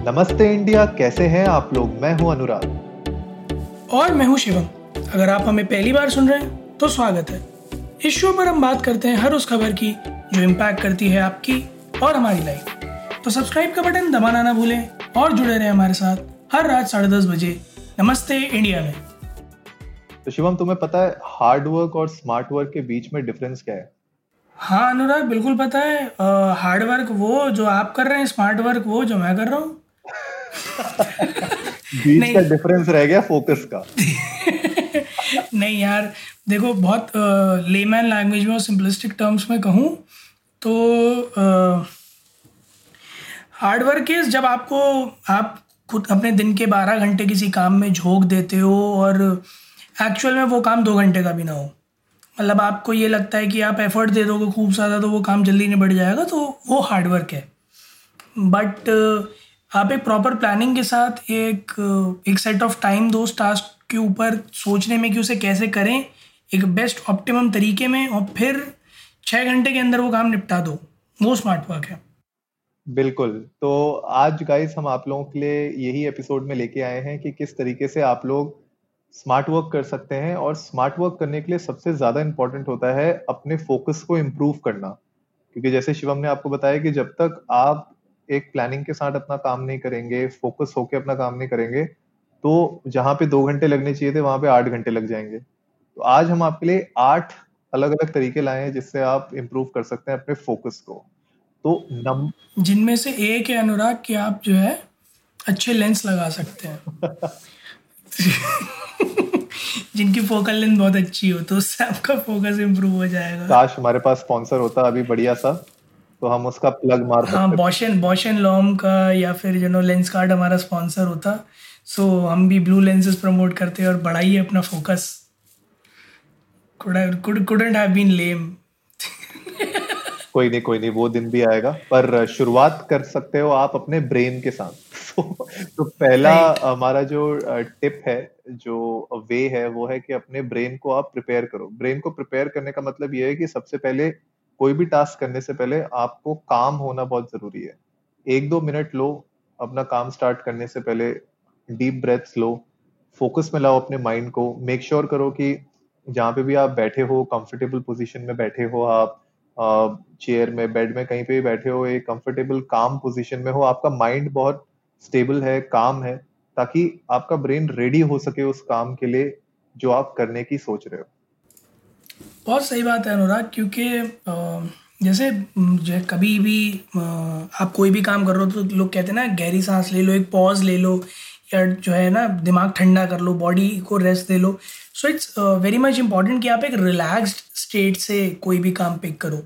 नमस्ते इंडिया कैसे हैं आप लोग? मैं हूँ अनुराग। और मैं हूँ शिवम। अगर आप हमें पहली बार सुन रहे हैं तो स्वागत है। इस शो पर हम बात करते हैं हर उस खबर की जो इम्पैक्ट करती है आपकी और हमारी लाइफ तो सब्सक्राइब का बटन दबाना ना भूलें और जुड़े रहें हमारे साथ हर रात साढ़े दस बजे नमस्ते इंडिया में। तो शिवम तुम्हें पता है हार्ड वर्क और स्मार्ट वर्क के बीच में डिफरेंस क्या है? हाँ अनुराग बिल्कुल पता है। हार्ड वर्क वो जो आप कर रहे हैं स्मार्ट वर्क वो जो मैं कर रहा हूँ बीच का डिफरेंस रह गया फोकस का। नहीं यार देखो बहुत लेमैन लैंग्वेज में और सिंपलिस्टिक टर्म्स में कहूँ तो हार्ड वर्क इज़ जब आपको आप खुद अपने दिन के बारह घंटे किसी काम में झोंक देते हो और एक्चुअल में वो काम दो घंटे का भी ना हो। मतलब आपको ये लगता है कि आप एफर्ट दे दोगे खूब ज़्यादा तो वो काम जल्दी नहीं बढ़ जाएगा तो वो हार्ड वर्क है। बट आप एक प्रॉपर प्लानिंग के साथ एक एक सेट ऑफ़ टाइम दो टास्क के ऊपर सोचने में कि उसे कैसे करें, एक बेस्ट ऑप्टिमम तरीके में और फिर छः घंटे के अंदर वो काम निपटा दो। वो स्मार्ट वर्क है। बिल्कुल। तो आज गाइस हम आप लोगों के लिए यही एपिसोड में लेके आए हैं कि किस तरीके से आप लोग स्मार्ट वर्क कर सकते हैं और स्मार्ट वर्क करने के लिए सबसे ज़्यादा इंपॉर्टेंट होता है अपने फोकस को इम्प्रूव करना। क्योंकि जैसे शिवम ने आपको बताया कि जब तक आप एक प्लानिंग के साथ अपना काम नहीं करेंगे फोकस होके अपना काम नहीं करेंगे तो जहाँ पे दो घंटे लगने चाहिए थे वहाँ पे आठ घंटे लग जाएँगे। तो आज हम आपके लिए आठ अलग अलग तरीके लाए हैं जिससे आप इम्प्रूव कर सकते हैं अपने फोकस को। तो नम जिनमें से एक है अनुराग कि आप जो है अच्छे लेंस लगा सकते हैं। जिनकी फोकल लेंथ बहुत अच्छी हो तो उससे आपका फोकस इम्प्रूव हो जाएगा। काश हमारे पास स्पॉन्सर होता अभी बढ़िया सा। तो हम उसका प्लग मार हाँ बॉशन बॉशन लॉम का या फिर जो नो लेंस कार्ड हमारा स्पॉन्सर होता। सो हम भी ब्लू लेंसेज प्रमोट करते और बढ़ाइए अपना focus couldn't have been lame कोई नहीं कोई नहीं वो दिन भी आएगा। पर शुरुआत कर सकते हो आप अपने ब्रेन के साथ। तो, तो पहला हमारा जो टिप है जो वे है वो है कि अपने ब्रेन को आप प्रिपेयर करो। ब्रेन को प्रिपेयर करने का मतलब ये है कि सबसे पहले कोई भी टास्क करने से पहले आपको काम होना बहुत ज़रूरी है। एक दो मिनट लो, अपना काम स्टार्ट करने से पहले डीप ब्रेथ्स लो फोकस में लाओ अपने माइंड को मेक श्योर sure करो कि जहाँ पे भी आप बैठे हो कंफर्टेबल पोजीशन में बैठे हो आप चेयर में बेड में, कहीं पे भी बैठे हो, एक कंफर्टेबल काम पोजीशन में हो, आपका माइंड बहुत स्टेबल है काम है, ताकि आपका ब्रेन रेडी हो सके उस काम के लिए जो आप करने की सोच रहे हो। बहुत सही बात है अनुराग, क्योंकि जैसे जो कभी भी आप कोई भी काम कर रहे हो तो लोग कहते हैं ना, गहरी सांस ले लो, एक पॉज ले लो, या जो है ना, दिमाग ठंडा कर लो बॉडी को रेस्ट दे लो। So it's very much important कि आप एक रिलैक्स्ड स्टेट से कोई भी काम पिक करो।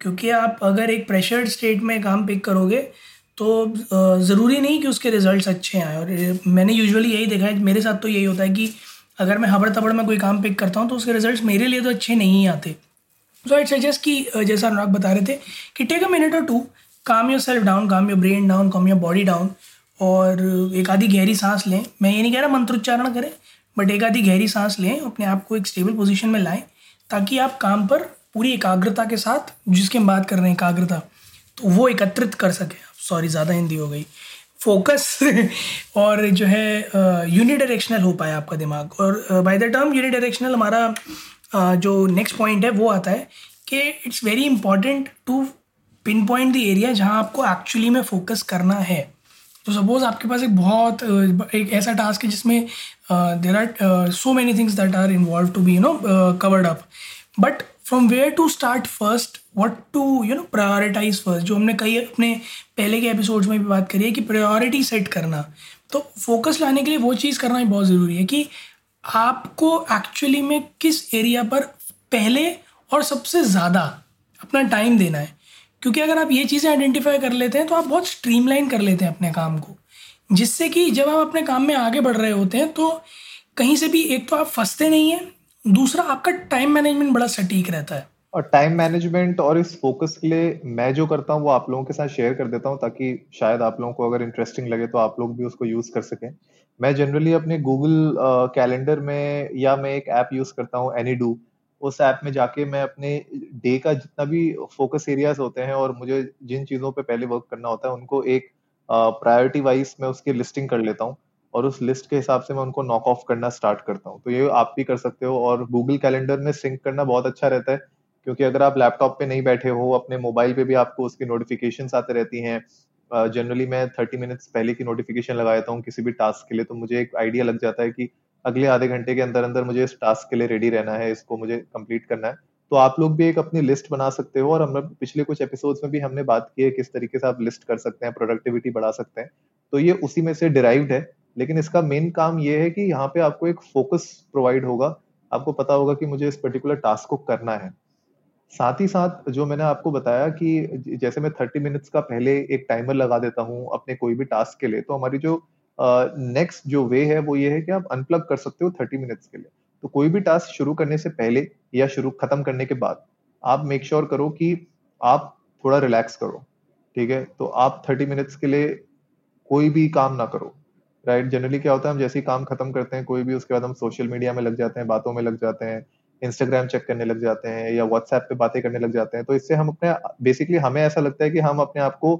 क्योंकि आप अगर एक प्रेशर्ड स्टेट में काम पिक करोगे तो ज़रूरी नहीं कि उसके रिजल्ट्स अच्छे आए। और मैंने यूजुअली यही देखा है, मेरे साथ तो यही होता है कि अगर मैं हबड़ तबड़ में कोई काम पिक करता हूँ तो उसके रिज़ल्ट मेरे लिए तो अच्छे नहीं आते। सो इट सजेस्ट कि जैसा अनुराग बता रहे थे, कि टेक अ मिनट और to calm yourself down calm your brain down calm your body down और एक आधी गहरी सांस लें। मैं ये नहीं कह रहा मंत्रोच्चारण करें बट एक आधी गहरी सांस लें, अपने आप को एक स्टेबल पोजिशन में लाएँ, ताकि आप काम पर पूरी एकाग्रता के साथ, जिसकी हम बात कर रहे हैं एकाग्रता तो वो एकत्रित कर सकें। सॉरी ज़्यादा हिंदी हो गई। फोकस और जो है यूनिडायरेक्शनल हो पाया आपका दिमाग। और बाय द टर्म यूनिडायरेक्शनल हमारा uh, जो नेक्स्ट पॉइंट है वो आता है कि it's very important to pinpoint the area जहाँ आपको एक्चुअली में फोकस करना है। तो सपोज़ आपके पास एक बहुत एक ऐसा टास्क है जिसमें there are so many things that are involve to be you know covered up but from where to start first what to you know prioritize first जो हमने कई अपने पहले के एपिसोड्स में भी बात करी है कि प्रायोरिटी सेट करना। तो फोकस लाने के लिए वो चीज़ करना भी बहुत ज़रूरी है कि आपको एक्चुअली में किस एरिया पर पहले और सबसे ज़्यादा अपना टाइम देना है। क्योंकि अगर आप ये चीज़ें आइडेंटिफाई कर लेते हैं तो आप बहुत स्ट्रीमलाइन कर लेते हैं अपने काम को। जिससे कि जब आप अपने काम में आगे बढ़ रहे होते हैं तो कहीं से भी एक तो आप फंसते नहीं हैं, दूसरा आपका टाइम मैनेजमेंट बड़ा सटीक रहता है। और टाइम मैनेजमेंट और इस फोकस के लिए मैं जो करता हूँ वो आप लोगों के साथ शेयर कर देता हूँ ताकि शायद आप लोगों को अगर इंटरेस्टिंग लगे तो आप लोग भी उसको यूज़ कर सकें। मैं जनरली अपने गूगल कैलेंडर uh, में या मैं एक ऐप यूज़ करता हूँ एनी डू उस ऐप में जाके मैं अपने डे का जितना भी फोकस एरियाज़ होते हैं और मुझे जिन चीज़ों पे पहले वर्क करना होता है उनको एक प्रायोरिटी uh, वाइज मैं उसकी लिस्टिंग कर लेता हूँ और उस लिस्ट के हिसाब से मैं उनको नॉक ऑफ़ करना स्टार्ट करता हूँ। तो ये आप भी कर सकते हो और गूगल कैलेंडर में सिंक करना बहुत अच्छा रहता है। क्योंकि अगर आप लैपटॉप पे नहीं बैठे हो, अपने मोबाइल पे भी आपको उसकी नोटिफिकेशन आते रहती हैं। जनरली मैं थर्टी मिनट्स पहले की नोटिफिकेशन लगा देता हूँ किसी भी टास्क के लिए तो मुझे एक आइडिया लग जाता है कि अगले आधे घंटे के अंदर अंदर मुझे इस टास्क के लिए रेडी रहना है, इसको मुझे कंप्लीट करना है। तो आप लोग भी एक अपनी लिस्ट बना सकते हो, और हम पिछले कुछ एपिसोड्स में भी हमने बात की है किस तरीके से आप लिस्ट कर सकते हैं प्रोडक्टिविटी बढ़ा सकते हैं। तो ये उसी में से डिराइव्ड है, लेकिन इसका मेन काम ये है कि यहाँ पे आपको एक फोकस प्रोवाइड होगा। आपको पता होगा कि मुझे इस पर्टिकुलर टास्क को करना है। साथ ही साथ जो मैंने आपको बताया कि जैसे मैं थर्टी मिनट्स का पहले एक टाइमर लगा देता हूँ अपने कोई भी टास्क के लिए तो हमारी जो नेक्स्ट uh, जो वे है वो ये है कि आप अनप्लग कर सकते हो थर्टी मिनट्स के लिए। तो कोई भी टास्क शुरू करने से पहले या शुरू खत्म करने के बाद आप मेक श्योर sure करो कि आप थोड़ा रिलैक्स करो ठीक है? तो आप थर्टी मिनट्स के लिए कोई भी काम ना करो राइट जनरली क्या होता है हम जैसे ही काम खत्म करते हैं कोई भी उसके बाद हम सोशल मीडिया में लग जाते हैं बातों में लग जाते हैं इंस्टाग्राम चेक करने लग जाते हैं या व्हाट्सएप पे बातें करने लग जाते हैं तो इससे हम अपने बेसिकली हमें ऐसा लगता है कि हम अपने आप को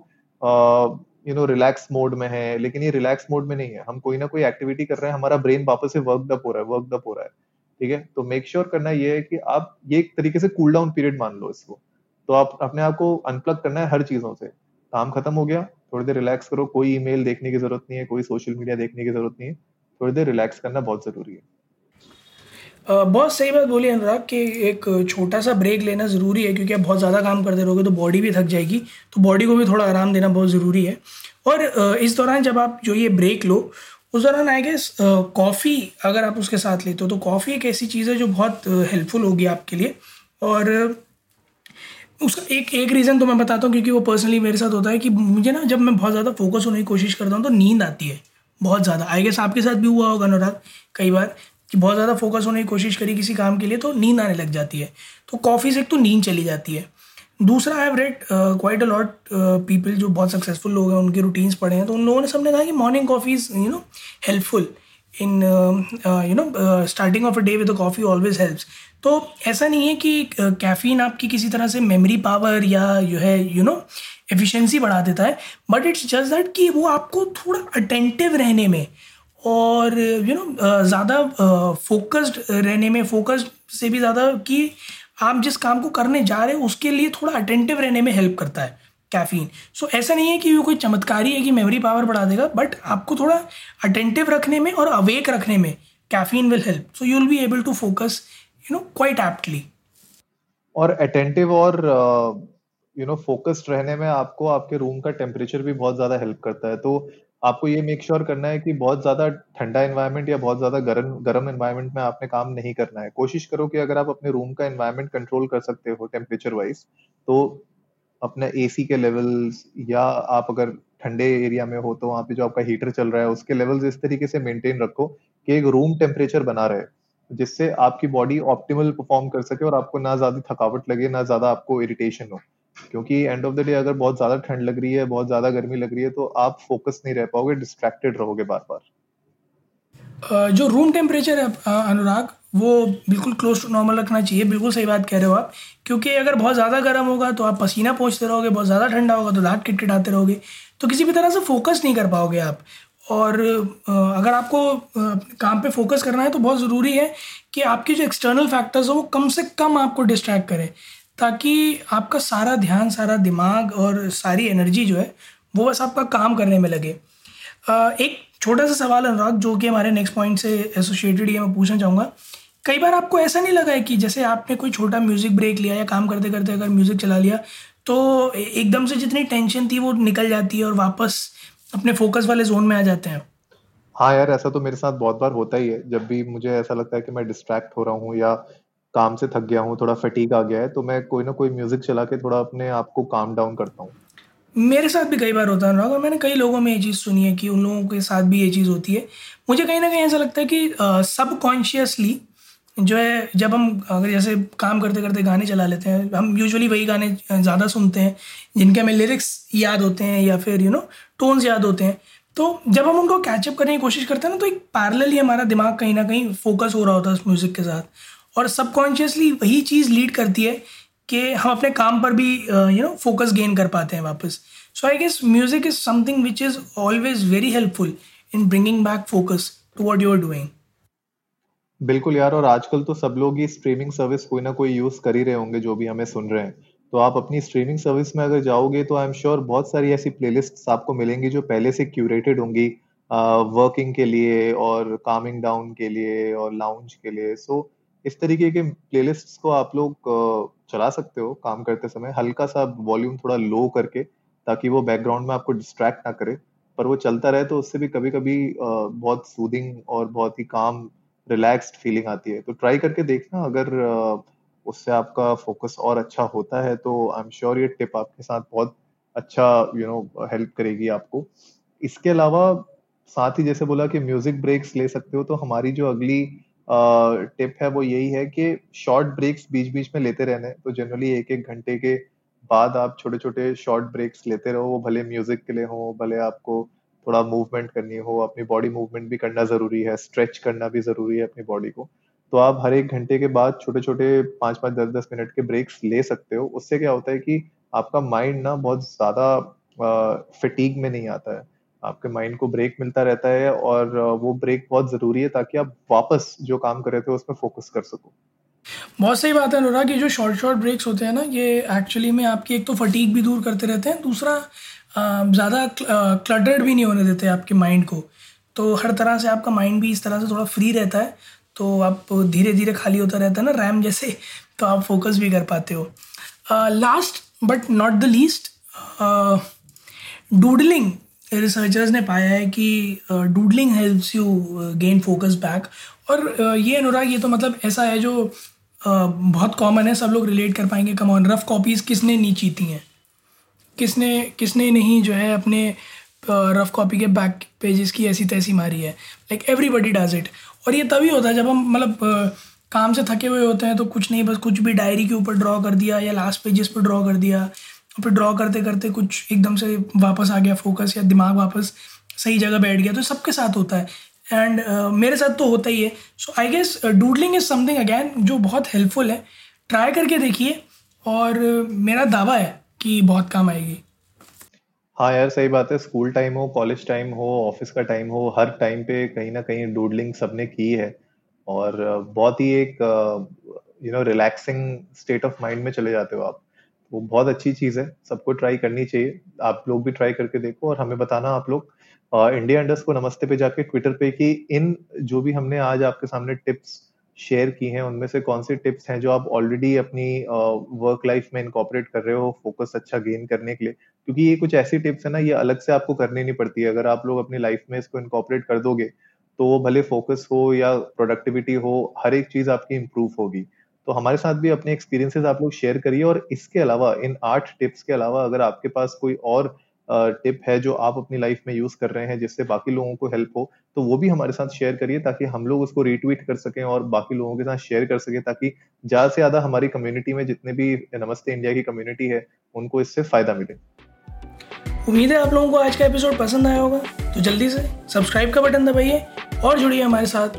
यू नो रिलैक्स मोड में है, लेकिन ये रिलैक्स मोड में नहीं है। हम कोई ना कोई एक्टिविटी कर रहे हैं, हमारा ब्रेन वापस से वर्क डप हो रहा है वर्क डप हो रहा है, ठीक है? तो मेक श्योर sure करना ये है कि आप ये एक तरीके से कूल डाउन पीरियड मान लो इसको। तो आप अपने आप को अनप्लग करना है हर चीज़ों से। काम खत्म हो गया, थोड़ी देर रिलैक्स करो, कोई ईमेल देखने की ज़रूरत नहीं है, कोई सोशल मीडिया देखने की ज़रूरत नहीं है, थोड़ी देर रिलैक्स करना बहुत ज़रूरी है। बहुत सही बात बोली अनुराग कि एक छोटा सा ब्रेक लेना ज़रूरी है, क्योंकि आप बहुत ज़्यादा काम करते रहोगे तो बॉडी भी थक जाएगी तो बॉडी को भी थोड़ा आराम देना बहुत ज़रूरी है। और इस दौरान जब आप जो ये ब्रेक लो, उस दौरान आई गेस कॉफ़ी अगर आप उसके साथ लेते हो तो कॉफ़ी एक ऐसी चीज़ है जो बहुत हेल्पफुल होगी आपके लिए। और उसका एक एक रीज़न तो मैं बताता हूँ, क्योंकि वो पर्सनली मेरे साथ होता है कि मुझे ना, जब मैं बहुत ज़्यादा फोकस होने की कोशिश करता हूँ तो नींद आती है, बहुत ज़्यादा। आई गेस आपके साथ भी हुआ होगा अनुराग, कई बार। कि बहुत ज़्यादा फोकस होने की कोशिश करी किसी काम के लिए तो नींद आने लग जाती है। तो कॉफ़ी से एक तो नींद चली जाती है। दूसरा I have read quite a lot people जो बहुत सक्सेसफुल लोग हैं उनके रूटीन्स पढ़े हैं तो उन लोगों ने सबने कहा कि morning coffee is you know helpful in you know starting off a day with a coffee always helps तो ऐसा नहीं है कि कैफ़ीन uh, आपकी किसी तरह से मेमोरी पावर या जो है यू नो एफिशिएंसी बढ़ा देता है बट इट्स जस्ट दैट कि वो आपको थोड़ा अटेंटिव रहने में और यू नो ज़्यादा फोकस्ड रहने में फोकस्ड से भी ज़्यादा कि आप जिस काम को करने जा रहे हो उसके लिए थोड़ा अटेंटिव रहने में हेल्प करता है कैफीन सो so, ऐसा नहीं है कि वो कोई चमत्कारी है कि मेमोरी पावर बढ़ा देगा बट आपको थोड़ा अटेंटिव रखने में और अवेक रखने में caffeine will help so you will be able to focus you know quite aptly और अटेंटिव और यू नो फोकस्ड रहने में आपको आपके रूम का टेम्परेचर भी बहुत ज़्यादा हेल्प करता है. तो आपको ये मेक श्योर sure करना है कि बहुत ज़्यादा ठंडा एनवायरनमेंट या बहुत ज़्यादा गर्म गर्म एनवायरनमेंट में आपने काम नहीं करना है। कोशिश करो कि अगर आप अपने रूम का एनवायरनमेंट कंट्रोल कर सकते हो टेम्परेचर वाइज तो अपने एसी के लेवल्स या आप अगर ठंडे एरिया में हो तो वहाँ पे जो आपका हीटर चल रहा है, उसके लेवल्स इस तरीके से मेंटेन रखो कि एक रूम टेम्परेचर बना रहे, जिससे आपकी बॉडी ऑप्टिमल परफॉर्म कर सके और आपको ना ज़्यादा थकावट लगे, ना ज़्यादा आपको इरिटेशन हो। क्योंकि एंड ऑफ़ द डे अगर बहुत ज़्यादा ठंड लग रही है, बहुत ज़्यादा गर्मी लग रही है तो आप फोकस नहीं रह पाओगे डिस्ट्रैक्टेड रहोगे बार बार जो रूम टेम्परेचर है अनुराग, वो बिल्कुल क्लोज टू नॉर्मल रखना चाहिए। बिल्कुल सही बात कह रहे हो आप। क्योंकि अगर बहुत ज़्यादा गर्म होगा तो आप पसीना पहुँचते रहोगे, बहुत ज़्यादा ठंडा होगा तो दांत किटकिटाते रहोगे। तो किसी भी तरह से फोकस नहीं कर पाओगे आप। और अगर आपको काम पे फोकस करना है तो बहुत ज़रूरी है कि आपके जो एक्सटर्नल फैक्टर्स हो, वो कम से कम आपको डिस्ट्रैक्ट करें। ताकि आपका सारा ध्यान, सारा दिमाग और सारी एनर्जी जो है, वो बस आपका काम करने में लगे। एक छोटा सा सवाल अनुराग, जो कि हमारे नेक्स्ट पॉइंट से एसोसिएटेड है मैं पूछना चाहूँगा। कई बार आपको ऐसा नहीं लगा है कि जैसे आपने कोई छोटा म्यूज़िक ब्रेक लिया या काम करते करते अगर म्यूज़िक चला लिया तो एकदम से जितनी टेंशन थी वो निकल जाती है और वापस अपने फोकस वाले जोन में आ जाते हैं? हाँ यार, ऐसा तो मेरे साथ बहुत बार होता ही है। जब भी मुझे ऐसा लगता है कि मैं डिस्ट्रैक्ट हो रहा हूँ या काम से थक गया हूँ, थोड़ा फटीक आ गया है तो मैं कोई ना कोई म्यूज़िक चला के थोड़ा अपने आप को काम डाउन करता हूँ। मेरे साथ भी कई बार होता है और मैंने कई लोगों में ये चीज़ सुनी है कि उन लोगों के साथ भी ये चीज़ होती है। मुझे कहीं ना कहीं ऐसा लगता है कि सब कॉन्शियसली जो है, जब हम, अगर जैसे काम करते करते गाने चला लेते हैं, हम यूजुअली वही गाने ज़्यादा सुनते हैं, जिनके हमें लिरिक्स याद होते हैं या फिर यू नो टोन्स याद होते हैं। तो जब हम उनको कैचअप करने की कोशिश करते हैं ना तो एक पैरेलल ही हमारा दिमाग कहीं ना कहीं फोकस हो रहा होता है उस म्यूज़िक के साथ। और सबकॉन्शियसली वही चीज़ लीड करती है कि हम अपने काम पर भी यू नो फोकस गेन कर पाते हैं वापस। So I guess music is something which is always very helpful in bringing back focus to what you're doing. बिल्कुल यार और आजकल तो सब लोग ही स्ट्रीमिंग सर्विस कोई ना कोई यूज़ कर ही रहे होंगे जो भी हमें सुन रहे हैं। तो आप अपनी स्ट्रीमिंग सर्विस में अगर जाओगे तो आई एम श्योर बहुत सारी ऐसी प्लेलिस्ट आपको मिलेंगी जो पहले से क्यूरेटेड होंगी वर्किंग के लिए और कामिंग डाउन के लिए और लाउंज के लिए। सो so, इस तरीके के प्लेलिस्ट्स को आप लोग चला सकते हो काम करते समय। हल्का सा वॉल्यूम थोड़ा लो करके, ताकि वो बैकग्राउंड में आपको डिस्ट्रैक्ट ना करे। पर वो चलता रहे तो उससे भी कभी कभी बहुत सूदिंग और बहुत ही काम रिलैक्स्ड फीलिंग आती है। तो ट्राई करके देखना, अगर उससे आपका फोकस और अच्छा होता है तो आई एम श्योर ये टिप आपके साथ बहुत अच्छा यू नो हेल्प करेगी आपको। इसके अलावा, साथ ही जैसे बोला कि म्यूज़िक ब्रेक्स ले सकते हो तो हमारी जो अगली टिप है वो यही है कि शॉर्ट ब्रेक्स बीच बीच में लेते रहने तो जनरली एक एक घंटे के बाद आप छोटे छोटे शॉर्ट ब्रेक्स लेते रहो। वो भले म्यूज़िक के लिए हो, भले आपको थोड़ा मूवमेंट करनी हो, अपनी बॉडी मूवमेंट भी करना ज़रूरी है स्ट्रेच करना भी ज़रूरी है अपनी बॉडी को। तो आप हर एक घंटे के बाद छोटे छोटे पाँच पाँच दस दस मिनट के ब्रेक्स ले सकते हो। उससे क्या होता है कि आपका माइंड ना बहुत ज़्यादा फिटीक में नहीं आता है। आपके माइंड को ब्रेक मिलता रहता है और वो ब्रेक बहुत ज़रूरी है ताकि आप वापस जो काम कर रहे थे उसमें फोकस कर सको। बहुत सही बात है अनुराग, ये जो शॉर्ट शॉर्ट ब्रेक्स होते हैं ना, ये एक्चुअली में आपकी एक तो फटीक भी दूर करते रहते हैं, दूसरा ज़्यादा क्लटर्ड भी नहीं होने देते आपके माइंड को। तो हर तरह से आपका माइंड भी इस तरह से थोड़ा फ्री रहता है तो आप धीरे धीरे खाली होता रहता है ना रैम जैसे तो आप फोकस भी कर पाते हो। Last but not the least doodling researchers ने पाया है कि doodling helps you gain focus back और ये अनुराग, ये तो मतलब ऐसा है जो बहुत कॉमन है, सब लोग रिलेट कर पाएँगे। कमॉन रफ कॉपीज़ किसने नहीं चीती हैं? किसने किसने नहीं जो है अपने रफ कॉपी के बैक पेजेस की ऐसी तैसी मारी है? लाइक एवरीबडी डज इट और ये तभी होता है जब हम मतलब काम से थके हुए होते हैं तो कुछ नहीं, बस कुछ भी डायरी के ऊपर ड्रॉ कर दिया या लास्ट पेजेस पर ड्रॉ कर दिया। और फिर ड्रॉ करते करते कुछ एकदम से वापस आ गया फोकस या दिमाग वापस सही जगह बैठ गया तो सबके साथ होता है। एंड uh, मेरे साथ तो होता ही है। So I guess doodling is something again जो बहुत हेल्पफुल है। ट्राई करके देखिए और uh, मेरा दावा है कि बहुत काम आएगी। हाँ यार सही बात है। स्कूल टाइम हो कॉलेज टाइम हो ऑफ़िस का टाइम हो हर टाइम पे कहीं ना कहीं डूडलिंग सबने की है। और बहुत ही एक you know relaxing state of mind में चले जाते हो आप। वो बहुत अच्छी चीज़ है, सबको ट्राई करनी चाहिए। आप लोग भी ट्राई करके देखो और हमें बताना आप लोग। इंडिया इंडस्ट को नमस्ते पे जाके ट्विटर पे कि इन जो भी हमने आज आपके सामने टिप्स शेयर की हैं, उनमें से कौन सी टिप्स हैं जो आप ऑलरेडी अपनी वर्क लाइफ में इनकॉपरेट कर रहे हो फोकस अच्छा गेन करने के लिए। क्योंकि ये कुछ ऐसी टिप्स है ना, ये अलग से आपको करनी नहीं पड़ती। है अगर आप लोग अपनी लाइफ में इसको इनकॉपरेट कर दोगे तो भले फोकस हो या प्रोडक्टिविटी हो, हर एक चीज़ आपकी इंप्रूव होगी। तो हमारे साथ भी अपने एक्सपीरियंसेस आप लोग शेयर करिए और इसके अलावा, इन आठ टिप्स के अलावा अगर आपके पास कोई और टिप है जो आप अपनी लाइफ में यूज़ कर रहे हैं जिससे बाकी लोगों को हेल्प हो तो वो भी हमारे साथ शेयर करिए ताकि हम लोग उसको रीट्वीट कर सकें और बाकी लोगों के साथ शेयर कर सकें ताकि ज़्यादा से ज़्यादा हमारी कम्युनिटी में जितने भी नमस्ते इंडिया की कम्युनिटी है, उनको इससे फ़ायदा मिले। उम्मीद है आप लोगों को आज का एपिसोड पसंद आया होगा। तो जल्दी से सब्सक्राइब का बटन दबाइए और जुड़िए हमारे साथ।